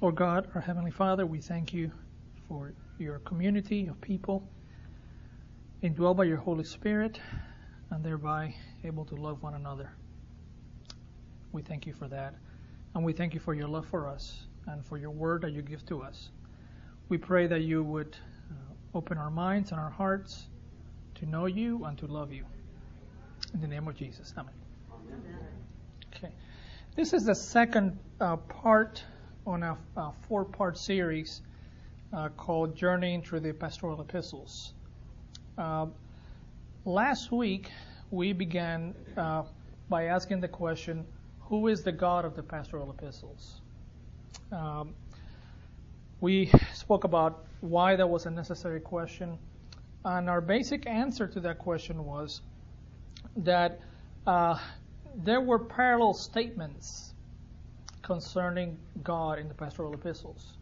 Lord God, our Heavenly Father, we thank you for your community of people indwelled by your Holy Spirit and thereby able to love one another. We thank you for that. And we thank you for your love for us and for your word that you give to us. We pray that you would uh, open our minds and our hearts to know you and to love you. In the name of Jesus. Amen. Amen. Okay. This is the second uh, part on a, a four part series uh, called Journeying Through the Pastoral Epistles. Uh, last week, we began uh, by asking the question who is the God of the pastoral epistles? Um, we spoke about why that was a necessary question, and our basic answer to that question was that uh, there were parallel statements concerning God in the pastoral epistles.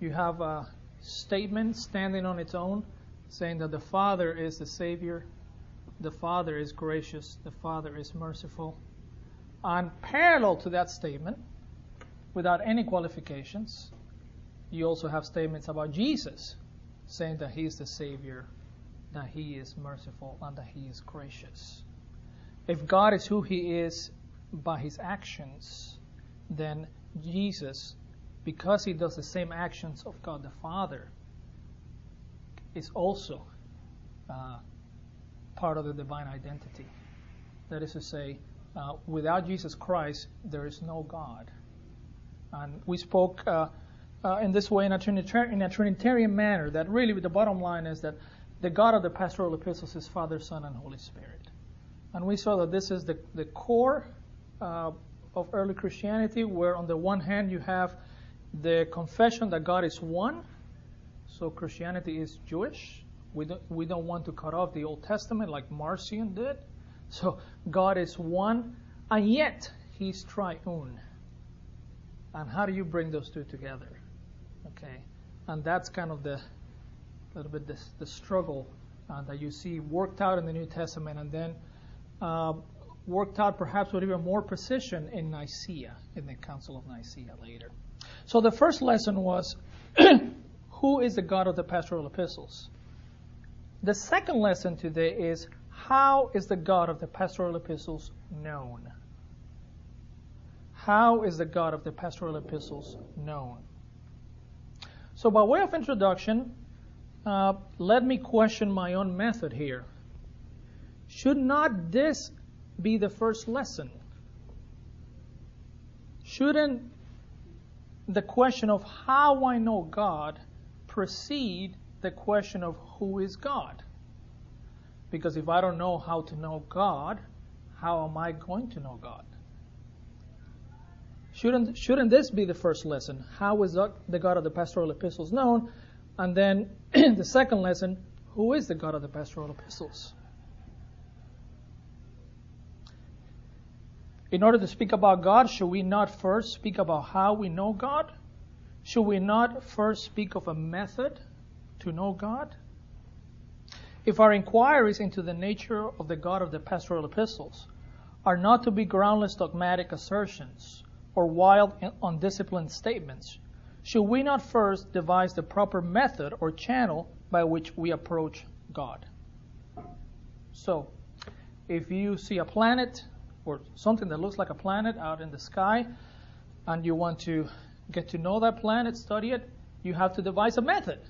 You have a statement standing on its own saying that the Father is the Savior, the Father is gracious, the Father is merciful. And parallel to that statement, without any qualifications, you also have statements about Jesus, saying that He is the Savior, that He is merciful, and that He is gracious. If God is who He is by His actions, then Jesus, because He does the same actions of God the Father, is also uh, part of the divine identity. That is to say, uh, without Jesus Christ, there is no God. And we spoke uh, uh, in this way in a, Trinitar- in a, Trinitarian manner that really the bottom line is that the God of the pastoral epistles is Father, Son, and Holy Spirit. And we saw that this is the, the core uh, of early Christianity, where on the one hand you have the confession that God is one. So Christianity is Jewish. We don't, we don't want to cut off the Old Testament like Marcion did. So God is one, and yet He's triune. And how do you bring those two together? Okay, and that's kind of the little bit the, the struggle uh, that you see worked out in the New Testament, and then uh, worked out perhaps with even more precision in Nicaea, in the Council of Nicaea later. So the first lesson was who is the God of the pastoral epistles? The second lesson today is how is the God of the pastoral epistles known? How is the God of the pastoral epistles known? So, by way of introduction, uh, let me question my own method here. Should not this be the first lesson? Shouldn't the question of how I know God precede the question of who is God? Because if I don't know how to know God, how am I going to know God? Shouldn't, shouldn't this be the first lesson? How is the God of the pastoral epistles known? And then the second lesson, who is the God of the pastoral epistles? In order to speak about God, should we not first speak about how we know God? Should we not first speak of a method to know God? If our inquiries into the nature of the God of the pastoral epistles are not to be groundless dogmatic assertions or wild, undisciplined statements, should we not first devise the proper method or channel by which we approach God? So, if you see a planet or something that looks like a planet out in the sky, and you want to get to know that planet, study it, you have to devise a method.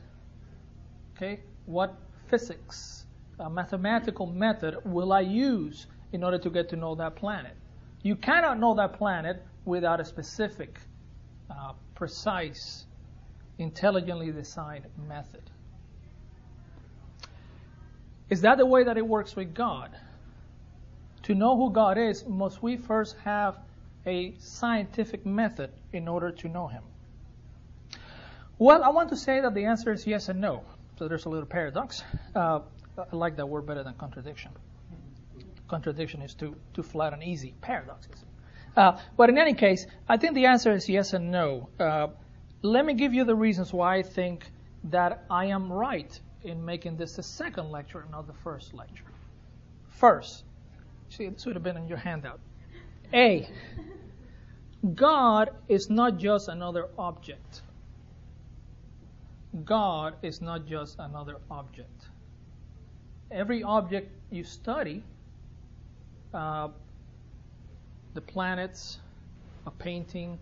Okay? What physics, a mathematical method will I use in order to get to know that planet? You cannot know that planet without a specific, uh, precise, intelligently designed method. Is that the way that it works with God? To know who God is, must we first have a scientific method in order to know Him? Well, I want to say that the answer is yes and no. So there's a little paradox. Uh, I like that word better than contradiction. Contradiction is too too flat and easy. Paradoxes. Uh, but in any case, I think the answer is yes and no. Uh, let me give you the reasons why I think that I am right in making this the second lecture, and not the first lecture. First, see, this would have been in your handout. A. God is not just another object. God is not just another object. Every object you study, uh, the planets, a painting,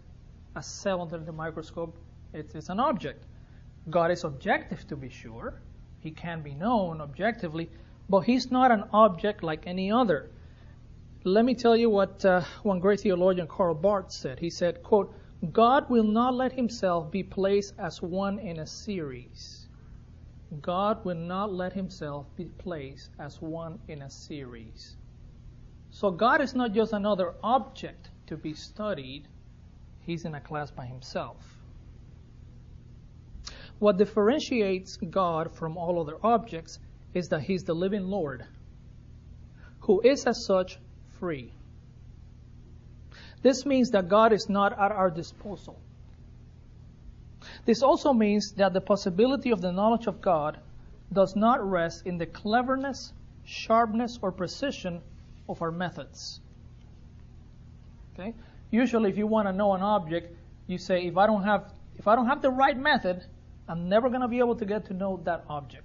a cell under the microscope, it's, it's an object. God is objective to be sure. He can be known objectively, but he's not an object like any other. Let me tell you what uh, one great theologian, Karl Barth, said. He said, quote, God will not let himself be placed as one in a series. God will not let himself be placed as one in a series. So God is not just another object to be studied, he's in a class by himself. What differentiates God from all other objects is that he's the living Lord, who is as such free. This means that God is not at our disposal. This also means that the possibility of the knowledge of God does not rest in the cleverness, sharpness, or precision of our methods. Okay? Usually if you want to know an object, you say if I don't have if I don't have the right method, I'm never going to be able to get to know that object.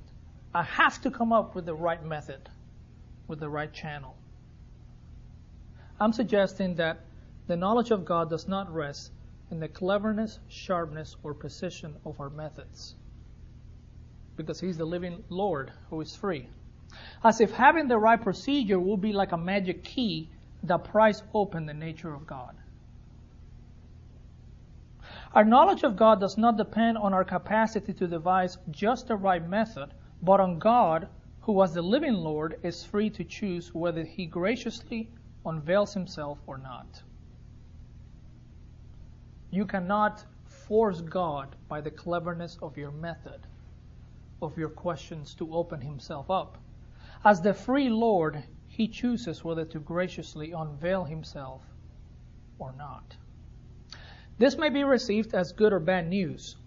I have to come up with the right method, with the right channel. I'm suggesting that the knowledge of God does not rest in the cleverness, sharpness, or precision of our methods. Because He's the living Lord who is free. As if having the right procedure would be like a magic key that pries open the nature of God. Our knowledge of God does not depend on our capacity to devise just the right method, but on God, who as the living Lord is free to choose whether He graciously unveils himself or not. You cannot force God by the cleverness of your method, of your questions to open himself up. As the free Lord, he chooses whether to graciously unveil himself or not. This may be received as good or bad news,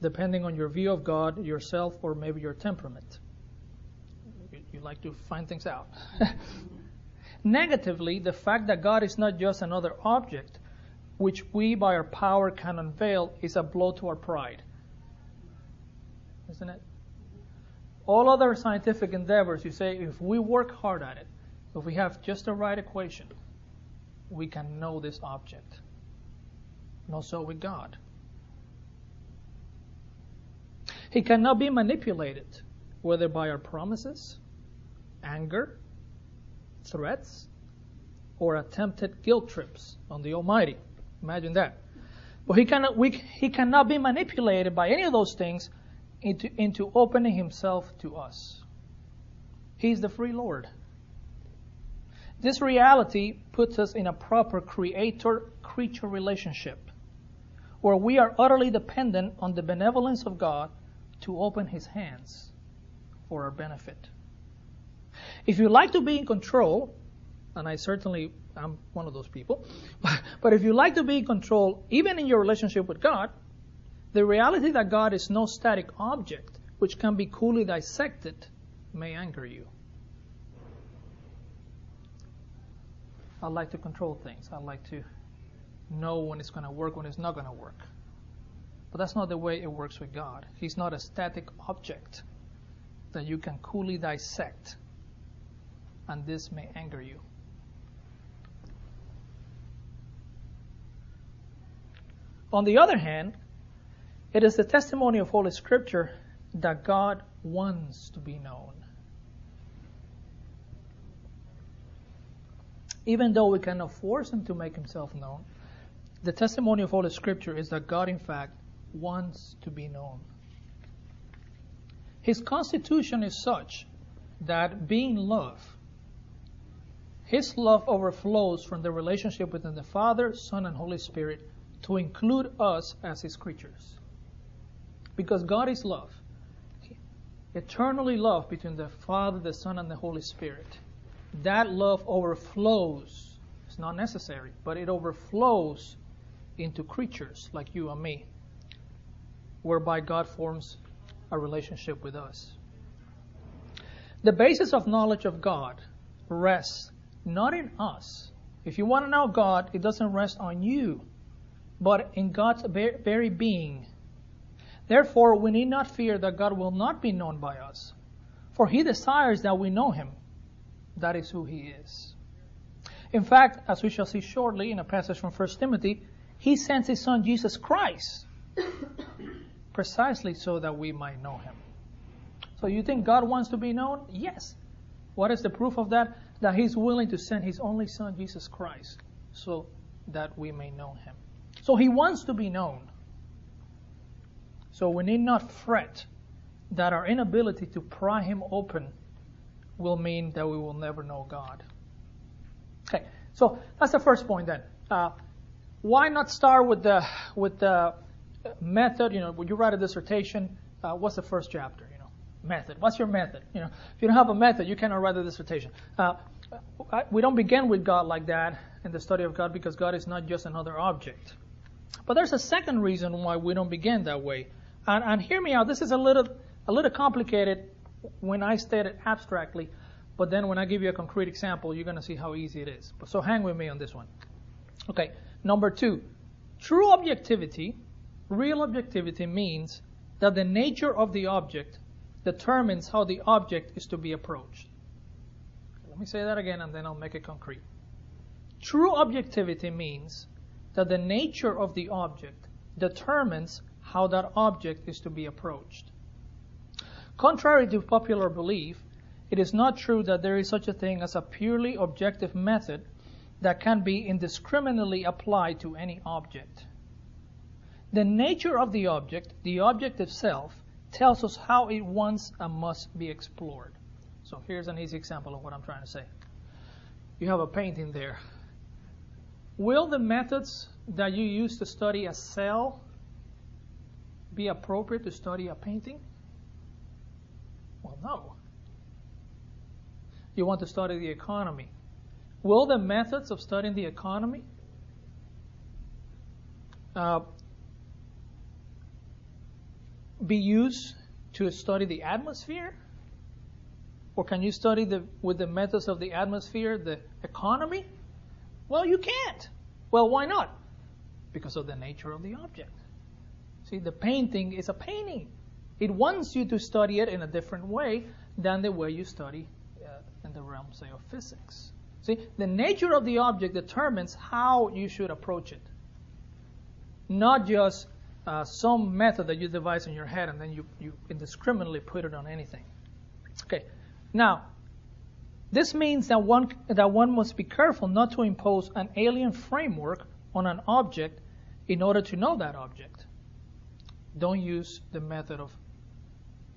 depending on your view of God, yourself, or maybe your temperament. You like to find things out. Negatively, the fact that God is not just another object which we by our power can unveil is a blow to our pride. Isn't it? All other scientific endeavors, you say, if we work hard at it, if we have just the right equation, we can know this object. Not so with God. He cannot be manipulated, whether by our promises, anger, threats, or attempted guilt trips on the Almighty. Imagine that. But he cannot, we, he cannot be manipulated by any of those things into, into opening himself to us. He's the free Lord. This reality puts us in a proper creator creature relationship where we are utterly dependent on the benevolence of God to open his hands for our benefit. If you like to be in control, and I certainly am one of those people, but if you like to be in control, even in your relationship with God, the reality that God is no static object which can be coolly dissected may anger you. I like to control things. I like to know when it's going to work, when it's not going to work. But that's not the way it works with God. He's not a static object that you can coolly dissect and this may anger you. On the other hand, it is the testimony of Holy Scripture that God wants to be known. Even though we cannot force Him to make Himself known, the testimony of Holy Scripture is that God, in fact, wants to be known. His constitution is such that being love, his love overflows from the relationship between the Father, Son, and Holy Spirit to include us as His creatures. Because God is love. Eternally love between the Father, the Son, and the Holy Spirit. That love overflows. It's not necessary, but it overflows into creatures like you and me, whereby God forms a relationship with us. The basis of knowledge of God rests not in us. If you want to know God, it doesn't rest on you. but in God's very being. Therefore, we need not fear that God will not be known by us, for He desires that we know Him. That is who He is. In fact, as we shall see shortly in a passage from 1 Timothy, He sends His Son Jesus Christ precisely so that we might know Him. So you think God wants to be known? Yes. What is the proof of that? That He's willing to send His only Son, Jesus Christ, so that we may know Him. So He wants to be known. So we need not fret that our inability to pry Him open will mean that we will never know God. Okay, so that's the first point then. Uh, why not start with the with the method? You know, when you write a dissertation, uh, what's the first chapter? Method. What's your method? You know, if you don't have a method, you cannot write a dissertation. Uh, we don't begin with God like that in the study of God because God is not just another object. But there's a second reason why we don't begin that way. And, and hear me out. This is a little a little complicated when I state it abstractly. But then when I give you a concrete example, you're going to see how easy it is. So hang with me on this one. Okay, number two. True objectivity, real objectivity means that the nature of the object determines how the object is to be approached. Let me say that again and then I'll make it concrete. True objectivity means that the nature of the object determines how that object is to be approached. Contrary to popular belief, it is not true that there is such a thing as a purely objective method that can be indiscriminately applied to any object. The nature of the object, the object itself, tells us how it wants and must be explored. So here's an easy example of what I'm trying to say. You have a painting there. Will the methods that you use to study a cell be appropriate to study a painting? Well, no you want to study the economy. Will the methods of studying the economy uh, be used to study the atmosphere? Or can you study the, with the methods of the atmosphere the economy? Well, you can't. Well, why not? Because of the nature of the object. See, the painting is a painting. It wants you to study it in a different way than the way you study uh, in the realm, say, of physics. See, the nature of the object determines how you should approach it, not just uh, some method that you devise in your head and then you, you indiscriminately put it on anything. Okay, now, this means that one, that one must be careful not to impose an alien framework on an object in order to know that object. Don't use the method of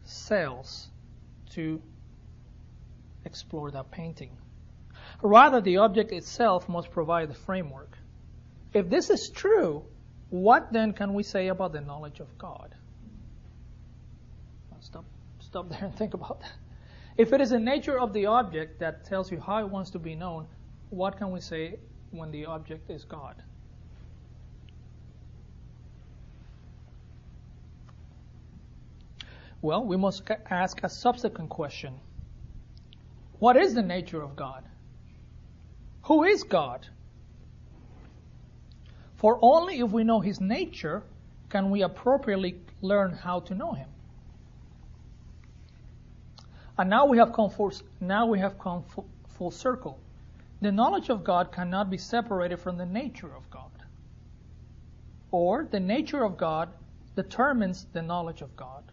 cells to explore that painting. Rather, the object itself must provide the framework. If this is true, what then can we say about the knowledge of God? Stop, stop there and think about that. If it is the nature of the object that tells you how it wants to be known, what can we say when the object is God? Well, we must ask a subsequent question what is the nature of God? Who is God? For only if we know His nature can we appropriately learn how to know Him. And now we have come full, now we have come full, full circle. The knowledge of God cannot be separated from the nature of God. Or the nature of God determines the knowledge of God.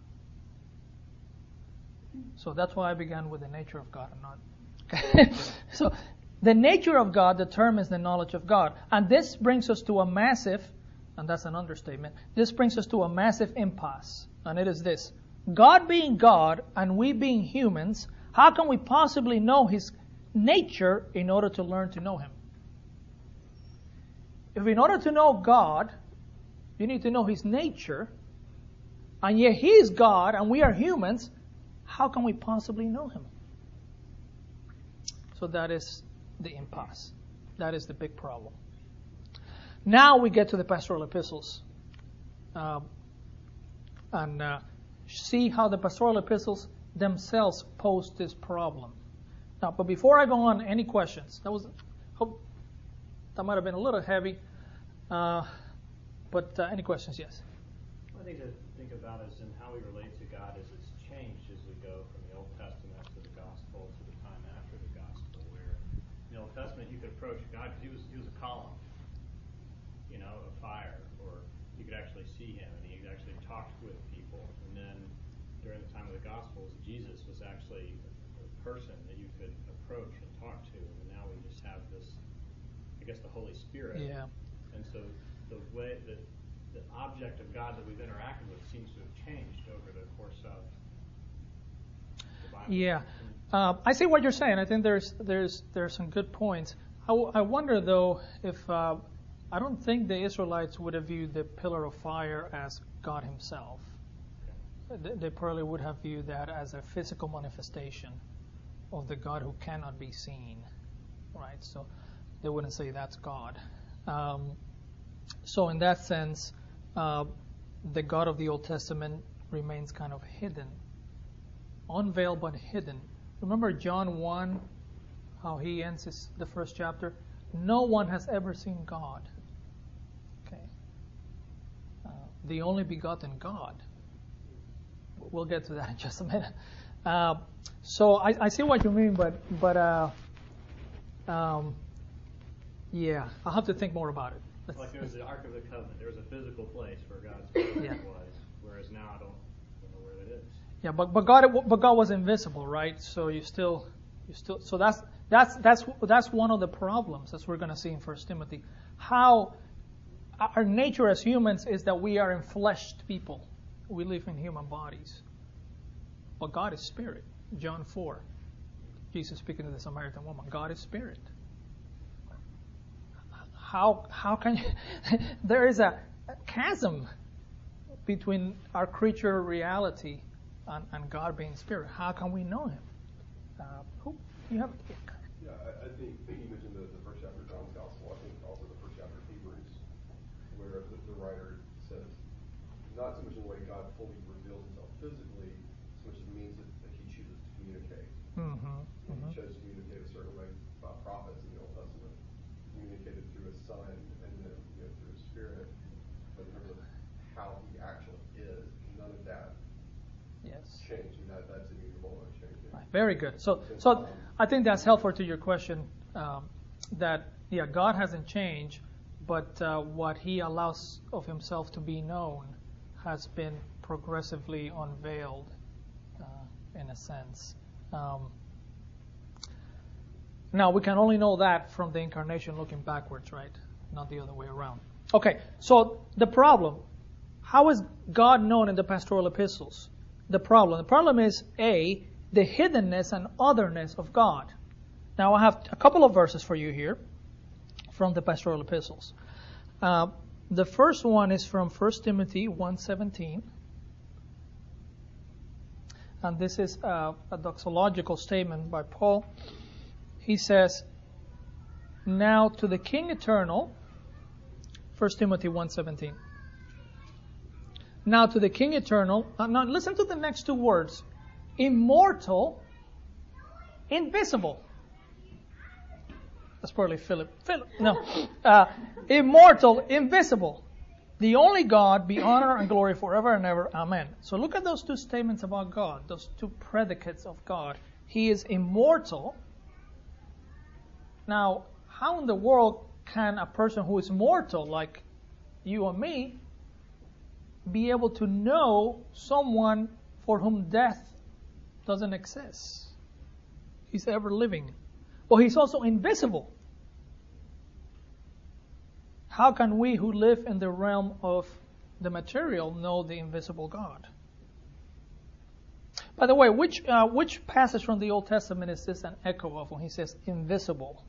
So that's why I began with the nature of God and not. so the nature of God determines the knowledge of God. And this brings us to a massive, and that's an understatement, this brings us to a massive impasse. And it is this God being God and we being humans, how can we possibly know His nature in order to learn to know Him? If in order to know God, you need to know His nature, and yet He is God and we are humans, how can we possibly know him? So that is the impasse. That is the big problem. Now we get to the pastoral epistles um, and uh, see how the pastoral epistles themselves pose this problem. Now, but before I go on, any questions? That was hope that might have been a little heavy. Uh, But uh, any questions? Yes. One thing to think about is in how we relate to God as it's changed as we go from the Old Testament to the Gospel to the time after the Gospel. Where in the Old Testament you could approach God because he was he was a column, you know, a fire, or you could actually see him and he actually talked with people. And then during the time of the Gospels, Jesus was actually a person that you could approach and talk to. And now we just have this, I guess, the Holy Spirit. Yeah. And so the way that the object of God that we've interacted with seems to have changed over the course of the Bible. Yeah, uh, I see what you're saying. I think there's there's there's some good points. I, w- I wonder though if uh, I don't think the Israelites would have viewed the pillar of fire as God Himself. They, they probably would have viewed that as a physical manifestation of the God who cannot be seen, right? So they wouldn't say that's God. Um, so in that sense, uh, the God of the Old Testament remains kind of hidden, unveiled but hidden. Remember John 1, how he ends his, the first chapter? No one has ever seen God. Okay. Uh, the only begotten God. We'll get to that in just a minute. Uh, so I, I, see what you mean, but but uh, um, yeah, I'll have to think more about it. Like there was the Ark of the Covenant. There was a physical place where God's presence yeah. was, whereas now I don't, don't know where that is. Yeah, but but God but God was invisible, right? So you still you still so that's that's that's that's one of the problems as we're going to see in First Timothy. How our nature as humans is that we are enfleshed people. We live in human bodies. But God is spirit. John 4. Jesus speaking to the Samaritan woman. God is spirit how how can you, there is a chasm between our creature reality and, and, God being spirit. How can we know Him? Uh, who you have? Yeah, I, I think you mentioned the, the, first chapter of John's Gospel. I think also the first chapter of Hebrews, where the, the writer says, not so much in the way God fully reveals Himself physically, so much as it means that, that He chooses to communicate. Mm-hmm. And mm-hmm. He chose to communicate a certain way by prophets in the Old Testament communicated through his son and then you know, through his spirit. But in terms of how he actually is, none of that Very good. So, so I think that's helpful to your question. Um, that yeah, God hasn't changed, but uh, what He allows of Himself to be known has been progressively unveiled, uh, in a sense. Um, now, we can only know that from the incarnation looking backwards, right? Not the other way around. Okay, so the problem. How is God known in the pastoral epistles? The problem. The problem is A, the hiddenness and otherness of God. Now, I have a couple of verses for you here from the pastoral epistles. Uh, the first one is from 1 Timothy 1.17. And this is uh, a doxological statement by Paul he says, Now to the King eternal, 1 Timothy 1.17. Now to the King eternal, now listen to the next two words. Immortal, invisible. That's probably Philip. Philip, no. Uh, immortal, invisible. The only God be honor and glory forever and ever. Amen. So look at those two statements about God, those two predicates of God. He is immortal, now, how in the world can a person who is mortal, like you or me, be able to know someone for whom death doesn't exist? He's ever living. Well, he's also invisible. How can we who live in the realm of the material know the invisible God? By the way, which uh, which passage from the Old Testament is this an echo of when he says invisible?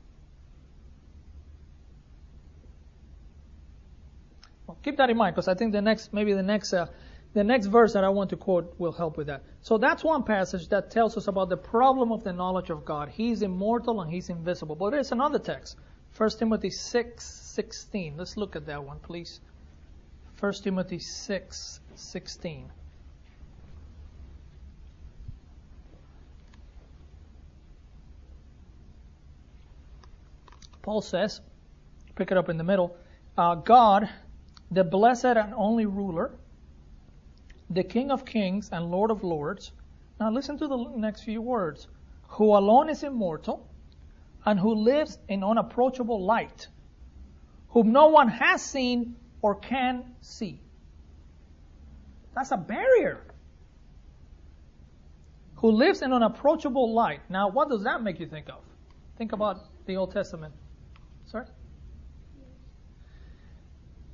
Keep that in mind because I think the next, maybe the next, uh, the next verse that I want to quote will help with that. So that's one passage that tells us about the problem of the knowledge of God. He's immortal and he's invisible. But there's another text, 1 Timothy 6, 16. Let's look at that one, please. 1 Timothy 6, 16. Paul says, pick it up in the middle, uh, God the blessed and only ruler, the King of kings and Lord of lords. Now listen to the next few words. Who alone is immortal and who lives in unapproachable light, whom no one has seen or can see. That's a barrier. Who lives in unapproachable light. Now, what does that make you think of? Think about the Old Testament. Sorry?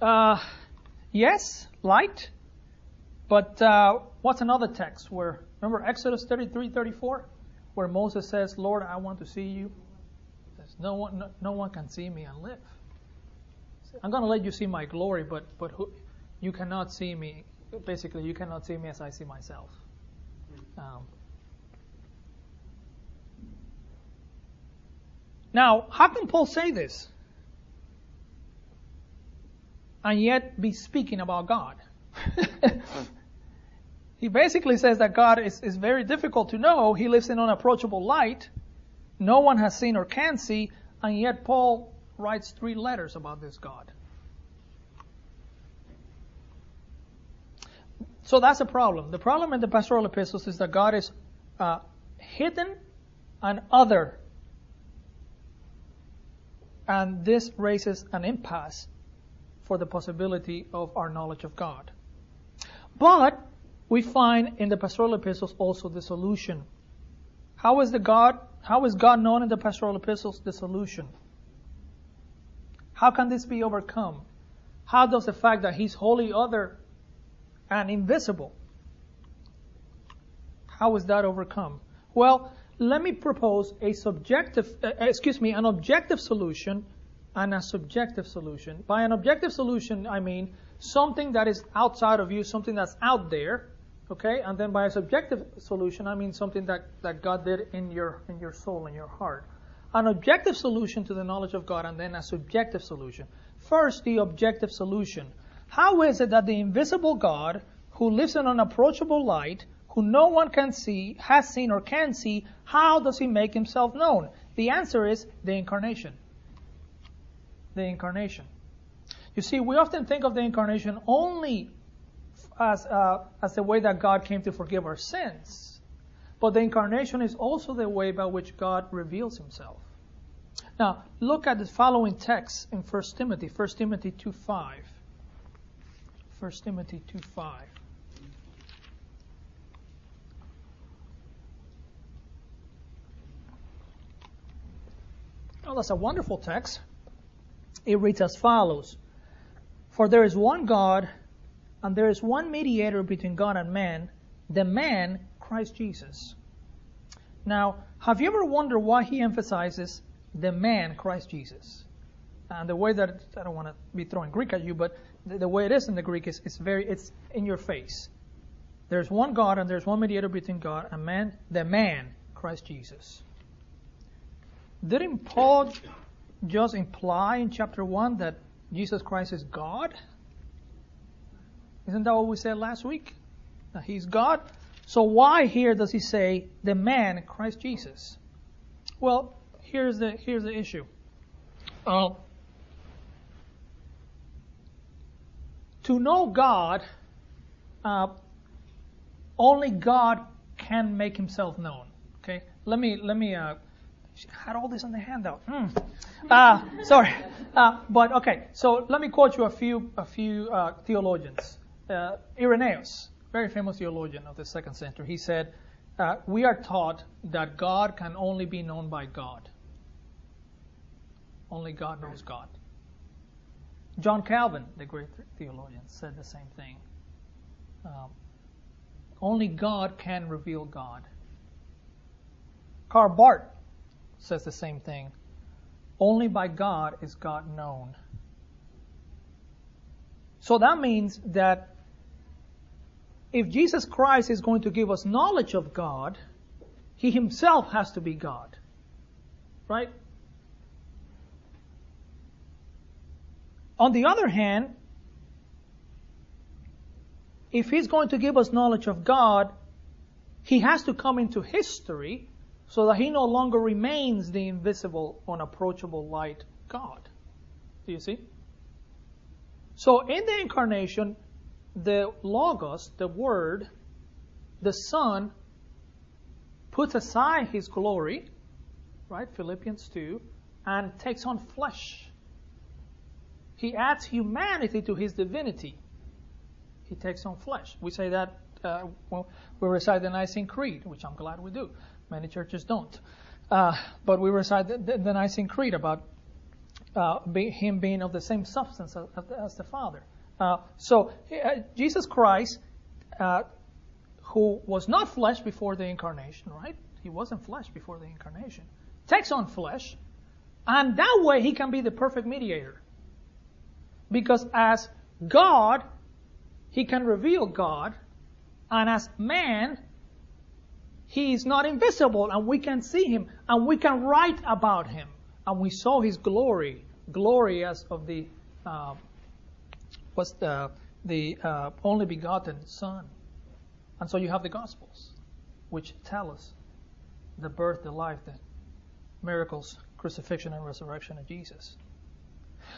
Uh, yes, light. But uh, what's another text where, remember Exodus 33, 34? Where Moses says, Lord, I want to see you. Says, no one, no, no one can see me and live. I'm going to let you see my glory, but, but who, you cannot see me. Basically, you cannot see me as I see myself. Um, now, how can Paul say this? And yet be speaking about God. he basically says that God is, is very difficult to know. He lives in unapproachable light. No one has seen or can see, and yet Paul writes three letters about this God. So that's a problem. The problem in the pastoral epistles is that God is uh, hidden and other. And this raises an impasse for the possibility of our knowledge of God. But we find in the pastoral epistles also the solution. How is the God how is God known in the pastoral epistles? The solution. How can this be overcome? How does the fact that He's wholly other and invisible, how is that overcome? Well, let me propose a subjective, uh, excuse me, an objective solution and a subjective solution. By an objective solution, I mean something that is outside of you, something that's out there, okay? And then by a subjective solution, I mean something that, that God did in your in your soul, in your heart an objective solution to the knowledge of God and then a subjective solution. First, the objective solution. How is it that the invisible God, who lives in an unapproachable light, who no one can see, has seen or can see, how does he make himself known? The answer is the incarnation. The incarnation. You see, we often think of the incarnation only as, uh, as the way that God came to forgive our sins. But the incarnation is also the way by which God reveals himself. Now, look at the following text in 1 Timothy, 1 Timothy 2.5. 1 Timothy 2.5. Oh, that's a wonderful text. It reads as follows. For there is one God, and there is one mediator between God and man, the man, Christ Jesus. Now, have you ever wondered why he emphasizes the man, Christ Jesus. And the way that I don't want to be throwing Greek at you, but the, the way it is in the Greek is it's very it's in your face. There's one God and there's one mediator between God and man, the man, Christ Jesus. Didn't Paul just imply in chapter one that Jesus Christ is God? Isn't that what we said last week? That he's God. So why here does he say the man, Christ Jesus? Well, here's the here's the issue. Uh, to know God, uh, only God can make Himself known. Okay, let me let me. Uh, had all this on the handout. Mm. Uh, sorry, uh, but okay. So let me quote you a few a few uh, theologians. Uh, Irenaeus, very famous theologian of the second century, he said, uh, "We are taught that God can only be known by God." Only God knows God. John Calvin, the great theologian, said the same thing. Um, only God can reveal God. Karl Barth says the same thing. Only by God is God known. So that means that if Jesus Christ is going to give us knowledge of God, He Himself has to be God. Right? On the other hand, if he's going to give us knowledge of God, he has to come into history so that he no longer remains the invisible, unapproachable light God. Do you see? So in the incarnation, the Logos, the Word, the Son, puts aside his glory, right? Philippians 2, and takes on flesh. He adds humanity to his divinity. He takes on flesh. We say that uh, we recite the Nicene Creed, which I'm glad we do. Many churches don't. Uh, but we recite the, the, the Nicene Creed about uh, be, him being of the same substance as, as the Father. Uh, so uh, Jesus Christ, uh, who was not flesh before the incarnation, right? He wasn't flesh before the incarnation. Takes on flesh, and that way he can be the perfect mediator. Because as God, he can reveal God, and as man, he is not invisible, and we can see him, and we can write about him, and we saw his glory, glory as of the uh, was the the uh, only begotten Son, and so you have the Gospels, which tell us the birth, the life, the miracles, crucifixion, and resurrection of Jesus.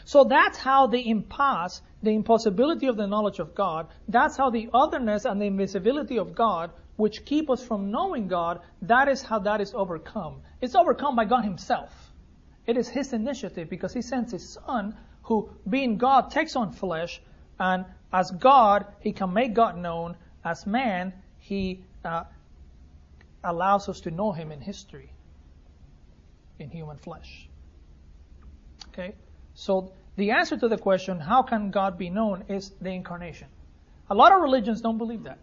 So that's how the impasse, the impossibility of the knowledge of God, that's how the otherness and the invisibility of God, which keep us from knowing God, that is how that is overcome. It's overcome by God Himself. It is His initiative because He sends His Son, who, being God, takes on flesh, and as God, He can make God known. As man, He uh, allows us to know Him in history, in human flesh. Okay? So the answer to the question, how can God be known, is the incarnation. A lot of religions don't believe that.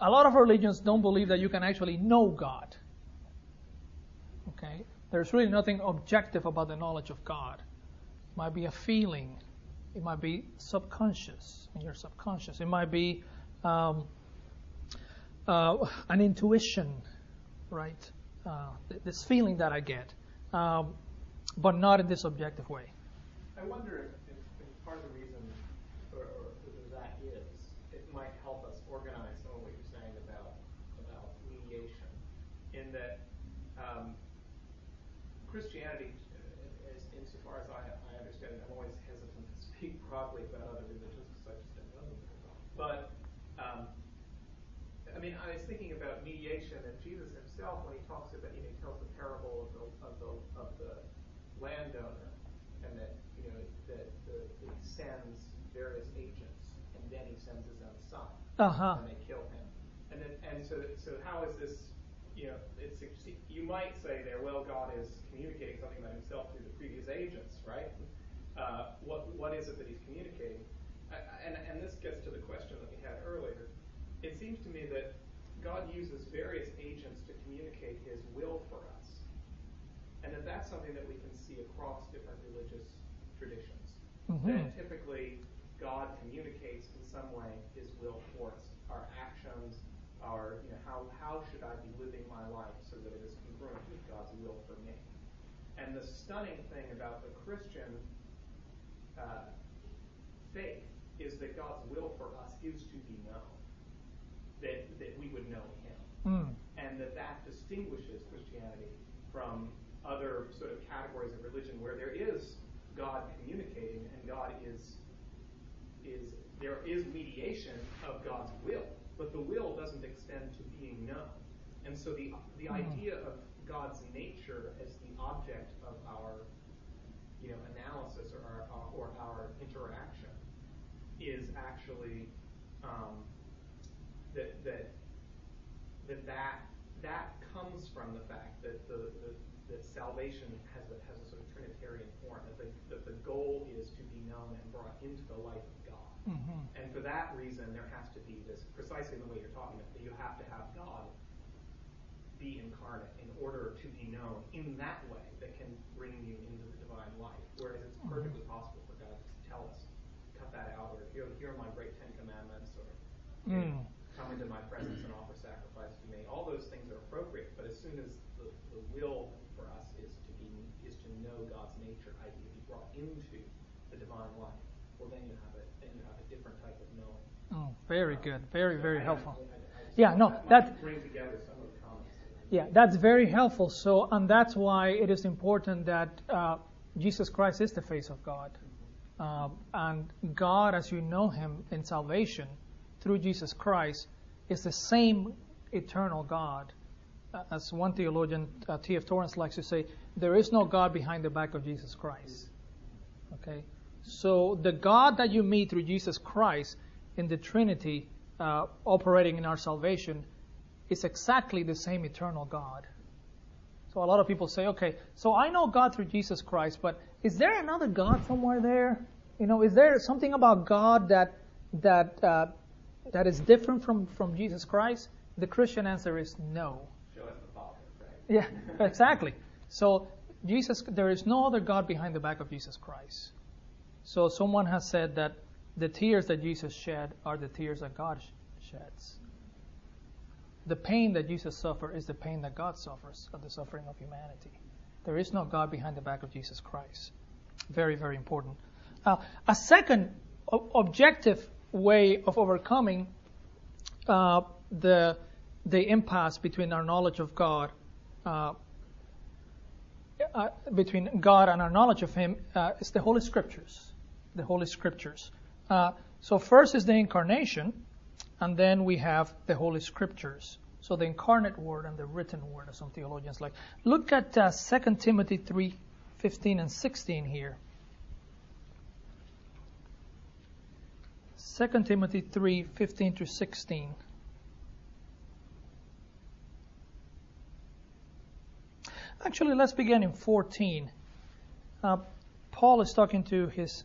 A lot of religions don't believe that you can actually know God. Okay? There's really nothing objective about the knowledge of God. It might be a feeling. It might be subconscious, in your subconscious. It might be um, uh, an intuition, right? Uh, this feeling that I get. Um, but not in this objective way. I wonder if, if, if part of the reason or, or that is, it might help us organize some of what you're saying about about mediation, in that um, Christianity, uh, as, insofar as I, I understand it, I'm always hesitant to speak broadly about other religions because I just don't know them very well. But um, I mean, I was thinking about mediation, and Jesus himself, when he talks about, you know, he tells the parable of the of the of the landowner, and that you know that the, he sends various agents, and then he sends his own son, uh-huh. and they kill him. And then, and so so how is this? You know, it's you might say there, well, God is communicating something about Himself through the previous agents, right? Uh, what what is it that He's communicating? And and this gets to the question that we had earlier. It seems to me that God uses various agents to communicate His will for us, and that that's something that we can see across different religious traditions. Mm-hmm. That typically God communicates some way His will for us, our actions, our you know how how should I be living my life so that it is congruent with God's will for me. And the stunning thing about the Christian uh, faith is that God's will for us is to be known, that that we would know Him, mm. and that that distinguishes Christianity from other sort of categories of religion where there is God communicating and God is is there is mediation of God's will, but the will doesn't extend to being known. And so the the mm-hmm. idea of God's nature as the object of our you know analysis or our, or our interaction is actually um, that that that that that comes from the fact that the, the that salvation has a, has a sort of Trinitarian form, that the, that the goal is to be known and brought into the life of. Mm-hmm. And for that reason, there has to be this, precisely the way you're talking about, that you have to have God be incarnate in order to be known in that way that can bring you into the divine life. Whereas it's mm-hmm. perfectly possible for God to tell us, cut that out, or here, here are my great Ten Commandments, or mm. come into my presence and offer sacrifice to me. All those things are appropriate, but as soon as the, the will for us is to be is to know God's nature, i.e., to be brought into the divine life, well, then you have a then you have a different type of knowing. Oh, very um, good, very so very I, helpful. I, yeah, no, that bring together some of the comments. Yeah, that's very helpful. So, and that's why it is important that uh, Jesus Christ is the face of God. Uh, and God, as you know Him in salvation through Jesus Christ, is the same eternal God. Uh, as one theologian, uh, T.F. Torrance, likes to say, there is no God behind the back of Jesus Christ. Okay? So the God that you meet through Jesus Christ in the Trinity uh, operating in our salvation is exactly the same eternal God. So a lot of people say, okay, so I know God through Jesus Christ, but is there another God somewhere there? You know, is there something about God that that uh, that is different from from Jesus Christ? The Christian answer is no. Show us the Father, right? Yeah, exactly. So Jesus, there is no other God behind the back of Jesus Christ. So someone has said that the tears that Jesus shed are the tears that God sheds. The pain that Jesus suffered is the pain that God suffers of the suffering of humanity. There is no God behind the back of Jesus Christ. Very, very important. Uh, a second objective way of overcoming uh, the the impasse between our knowledge of God, uh, uh, between God and our knowledge of Him, uh, is the Holy Scriptures. The Holy Scriptures. Uh, so first is the incarnation, and then we have the Holy Scriptures. So the incarnate Word and the written Word, as some theologians like. Look at uh, 2 Timothy 3, 15 and 16 here. 2 Timothy 3, 15 to 16. Actually, let's begin in 14. Uh, Paul is talking to his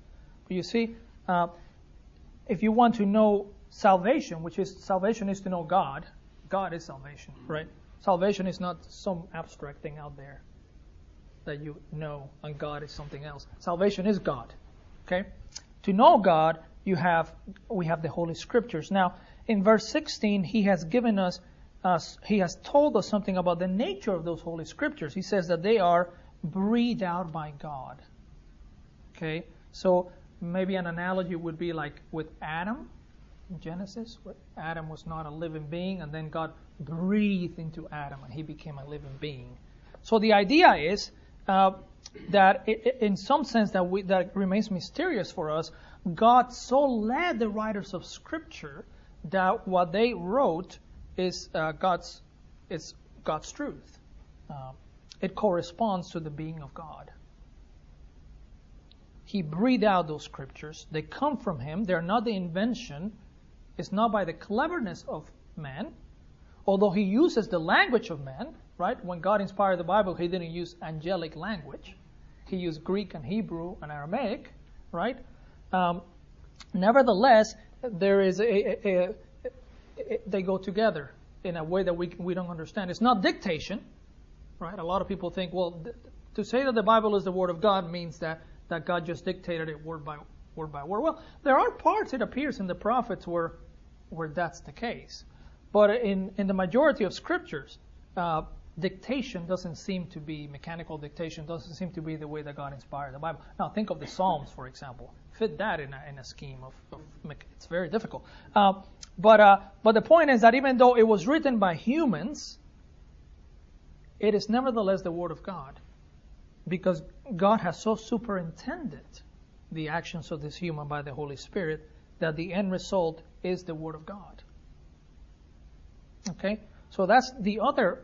You see, uh, if you want to know salvation, which is salvation is to know God, God is salvation, right? Salvation is not some abstract thing out there that you know, and God is something else. Salvation is God. Okay? To know God, you have we have the Holy Scriptures. Now, in verse 16, he has given us us, he has told us something about the nature of those Holy Scriptures. He says that they are breathed out by God. Okay? So maybe an analogy would be like with Adam in Genesis, where Adam was not a living being, and then God breathed into Adam and he became a living being. So the idea is uh, that, it, in some sense, that, we, that remains mysterious for us. God so led the writers of Scripture that what they wrote is uh, God's is God's truth. Uh, it corresponds to the being of God. He breathed out those scriptures. They come from Him. They're not the invention. It's not by the cleverness of man, although He uses the language of man. Right? When God inspired the Bible, He didn't use angelic language. He used Greek and Hebrew and Aramaic. Right? Um, nevertheless, there is a, a, a it, they go together in a way that we, we don't understand. It's not dictation, right? A lot of people think, well, th- to say that the Bible is the Word of God means that, that God just dictated it word by word by word. Well, there are parts, it appears, in the prophets where, where that's the case. But in, in the majority of scriptures, uh, dictation doesn't seem to be, mechanical dictation doesn't seem to be the way that God inspired the Bible. Now, think of the Psalms, for example. Fit that in a, in a scheme of, of it's very difficult. Uh, but, uh, but the point is that even though it was written by humans, it is nevertheless the Word of God. Because God has so superintended the actions of this human by the Holy Spirit that the end result is the Word of God. Okay? So that's the other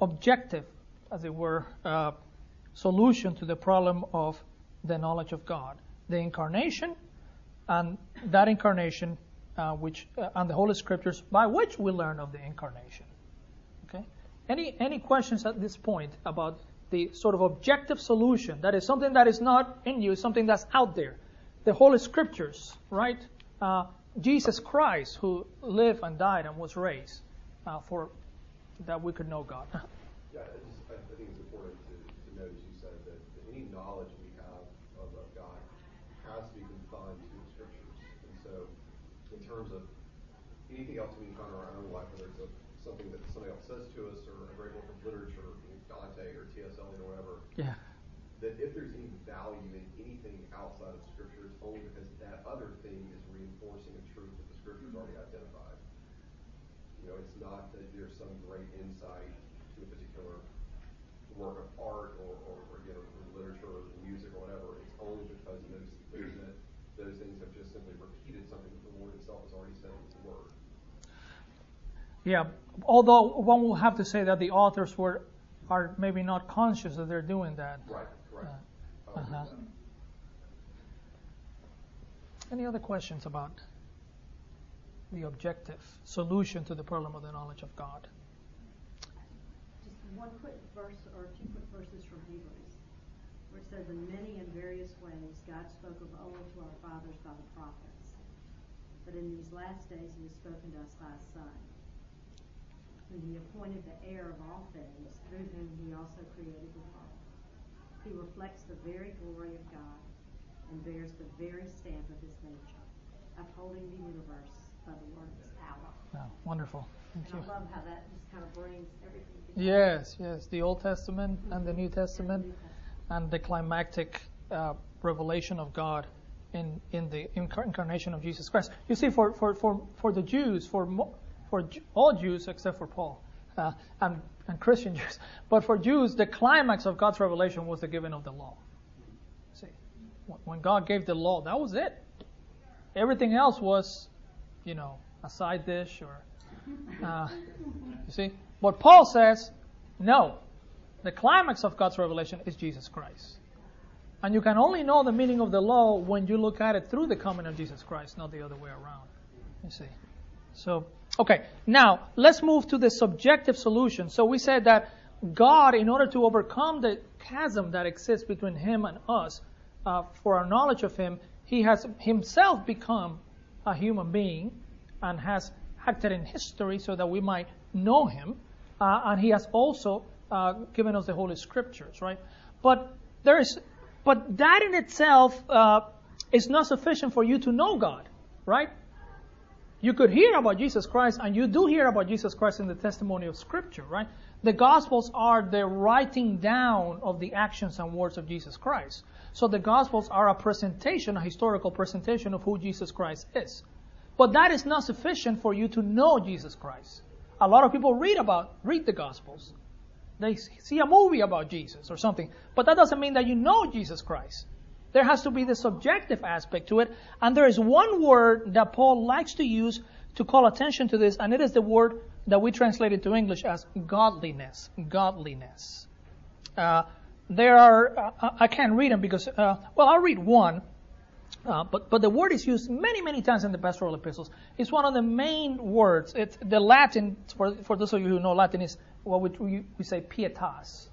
objective, as it were, uh, solution to the problem of the knowledge of God. The incarnation, and that incarnation uh, which uh, and the Holy Scriptures by which we learn of the incarnation. Okay. Any any questions at this point about the sort of objective solution, that is something that is not in you, something that's out there. The Holy Scriptures, right? Uh, Jesus Christ, who lived and died and was raised uh, for that we could know God. yeah, I, I, think it's important to, to note, as you said, that, that any knowledge we have of, of God has to be confined to the Scriptures. And so, in terms of anything else we encounter in our own life, whether it's a something that somebody else says to us or a great work of literature, Dante or T.S. Eliot or whatever, Yeah. that if there's any value in anything outside of Scripture, it's only because that other thing is reinforcing a truth that the Scripture's already mm-hmm. identified. You know, it's not that there's some great insight to a particular work of art or, or, or you know, or literature or music or whatever. It's only because those, that, those things have just simply repeated something that the Lord Himself has already said in His Word. Yeah. Although one will have to say that the authors were are maybe not conscious that they're doing that. Right, correct. Uh, I agree with uh-huh. Any other questions about the objective solution to the problem of the knowledge of God? Just one quick verse or two quick verses from Hebrews, where it says, In many and various ways God spoke of old to our fathers by the prophets. But in these last days he has spoken to us by his Son, whom he appointed the heir of all things, through whom he also created the world. He reflects the very glory of God and bears the very stamp of his nature, upholding the universe by the word of his power. Wonderful. Thank And you. I love how that just kind of brings everything together. Yes, yes. The Old Testament and the New Testament New Testament. and the climactic uh, revelation of God in in the incarnation of Jesus Christ. You see, for for for, for the Jews, for mo- for all Jews except for Paul uh, and and Christian Jews, but for Jews, the climax of God's revelation was the giving of the law. See, When- God gave the law, that was it. Everything else was, you know, a side dish or, uh, you see. But Paul says, no, the climax of God's revelation is Jesus Christ. And you can only know the meaning of the law when you look at it through the coming of Jesus Christ, not the other way around. You see. So, okay, now let's move to the subjective solution. So we said that God, in order to overcome the chasm that exists between Him and us, uh, for our knowledge of Him, He has Himself become a human being and has acted in history so that we might know Him. Uh, and He has also uh, given us the Holy Scriptures, right? But there is, but that in itself uh, is not sufficient for you to know God, right? You could hear about Jesus Christ, and you do hear about Jesus Christ in the testimony of Scripture, right? The Gospels are the writing down of the actions and words of Jesus Christ. So the Gospels are a presentation, a historical presentation of who Jesus Christ is. But that is not sufficient for you to know Jesus Christ. A lot of people read about, read the Gospels. They see a movie about Jesus or something, but that doesn't mean that you know Jesus Christ. There has to be the subjective aspect to it. And there is one word that Paul likes to use to call attention to this, and it is the word that we translated to English as godliness. Godliness. Uh, there are, uh, I can't read them because, uh, well, I'll read one. Uh, but, but the word is used many, many times in the pastoral epistles. It's one of the main words. It's the Latin, for, for those of you who know Latin, is what we, we, say pietas,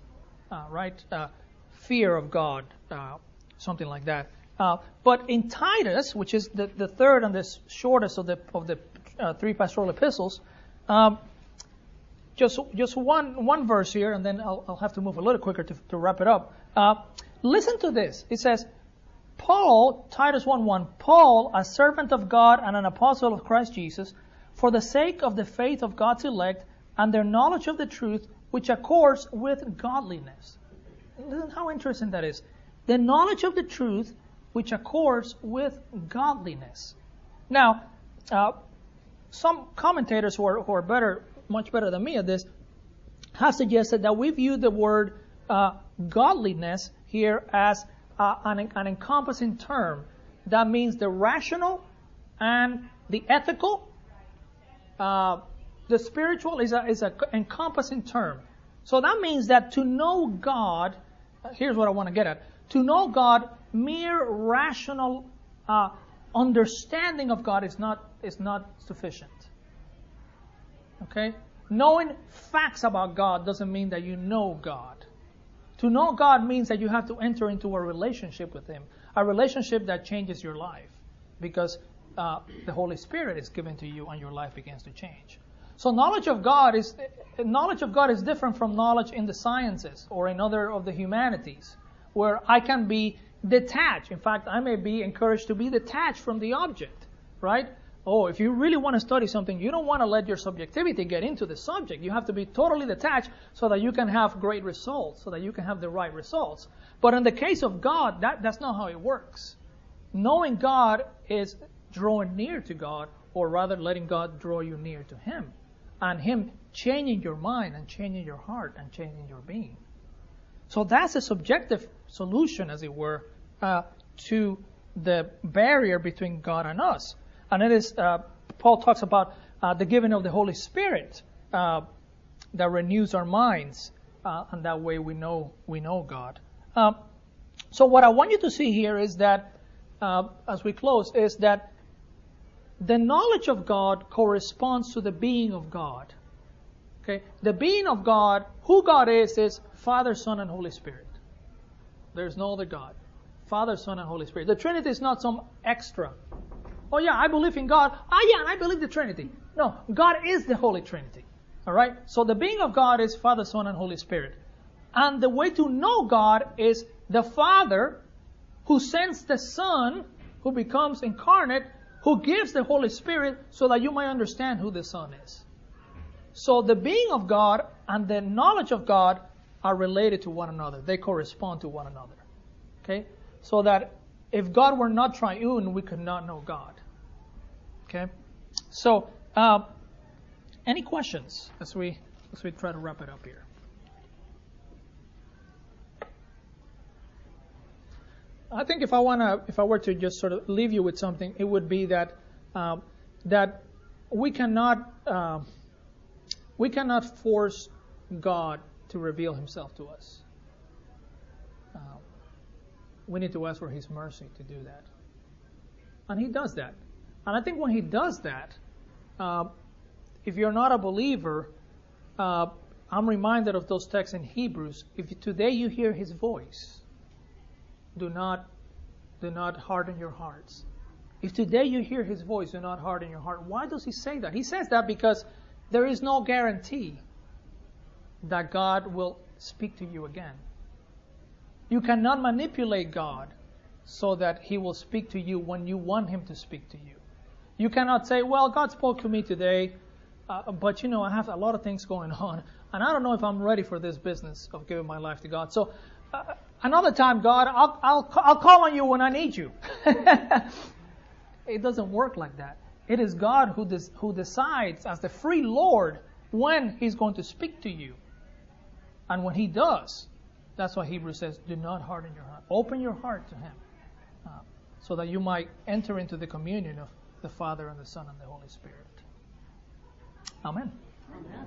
uh, right? Uh, fear of God, uh, something like that. Uh, but in Titus, which is the, the third and the shortest of the, of the uh, three pastoral epistles, um, just, just one, one verse here, and then I'll, I'll have to move a little quicker to, to wrap it up. Uh, listen to this. It says, Paul, Titus 1:1, Paul, a servant of God and an apostle of Christ Jesus, for the sake of the faith of God's elect and their knowledge of the truth, which accords with godliness. Listen how interesting that is. The knowledge of the truth, which accords with godliness. Now, uh, some commentators who are, who are better, much better than me at this, have suggested that we view the word uh, godliness here as uh, an, an encompassing term. That means the rational and the ethical. Uh, the spiritual is a is an encompassing term. So that means that to know God, here's what I want to get at. To know God, mere rational uh, understanding of God is not is not sufficient. Okay? Knowing facts about God doesn't mean that you know God. To know God means that you have to enter into a relationship with Him, a relationship that changes your life, because uh, the Holy Spirit is given to you and your life begins to change. So knowledge of God is knowledge of God is different from knowledge in the sciences or in other of the humanities, where I can be detached. In fact, I may be encouraged to be detached from the object, right? Oh, if you really want to study something, you don't want to let your subjectivity get into the subject. You have to be totally detached so that you can have great results, so that you can have the right results. But in the case of God, that, that's not how it works. Knowing God is drawing near to God, or rather letting God draw you near to Him. And Him changing your mind and changing your heart and changing your being. So that's a subjective solution, as it were, uh, to the barrier between God and us. And it is, uh, Paul talks about uh, the giving of the Holy Spirit uh, that renews our minds, uh, and that way we know we know God. Um, so what I want you to see here is that, uh, as we close, is that the knowledge of God corresponds to the being of God. Okay, the being of God, who God is, is Father, Son, and Holy Spirit. There's no other God. Father, Son, and Holy Spirit. The Trinity is not some extra. Oh yeah, I believe in God. Ah yeah, and I believe the Trinity. No, God is the Holy Trinity. Alright? So the being of God is Father, Son, and Holy Spirit. And the way to know God is the Father who sends the Son, who becomes incarnate, who gives the Holy Spirit so that you might understand who the Son is. So the being of God and the knowledge of God are related to one another. They correspond to one another. Okay? So that if God were not triune, we could not know God. Okay? So, uh, any questions as we as we try to wrap it up here? I think if I wanna, if I were to just sort of leave you with something, it would be that uh, that we cannot uh, we cannot force God to reveal Himself to us. Uh, we need to ask for His mercy to do that. And He does that. And I think when He does that, uh, if you're not a believer, uh, I'm reminded of those texts in Hebrews. If today you hear His voice, do not do not harden your hearts. If today you hear His voice, do not harden your heart. Why does He say that? He says that because there is no guarantee that God will speak to you again. You cannot manipulate God so that He will speak to you when you want Him to speak to you. You cannot say, Well, God spoke to me today, uh, but you know, I have a lot of things going on, and I don't know if I'm ready for this business of giving my life to God. So, uh, another time, God, I'll, I'll, I'll call on you when I need you. it doesn't work like that. It is God who, des- who decides, as the free Lord, when He's going to speak to you. And when He does, that's why Hebrews says, do not harden your heart. Open your heart to Him uh, so that you might enter into the communion of the Father and the Son and the Holy Spirit. Amen. Amen.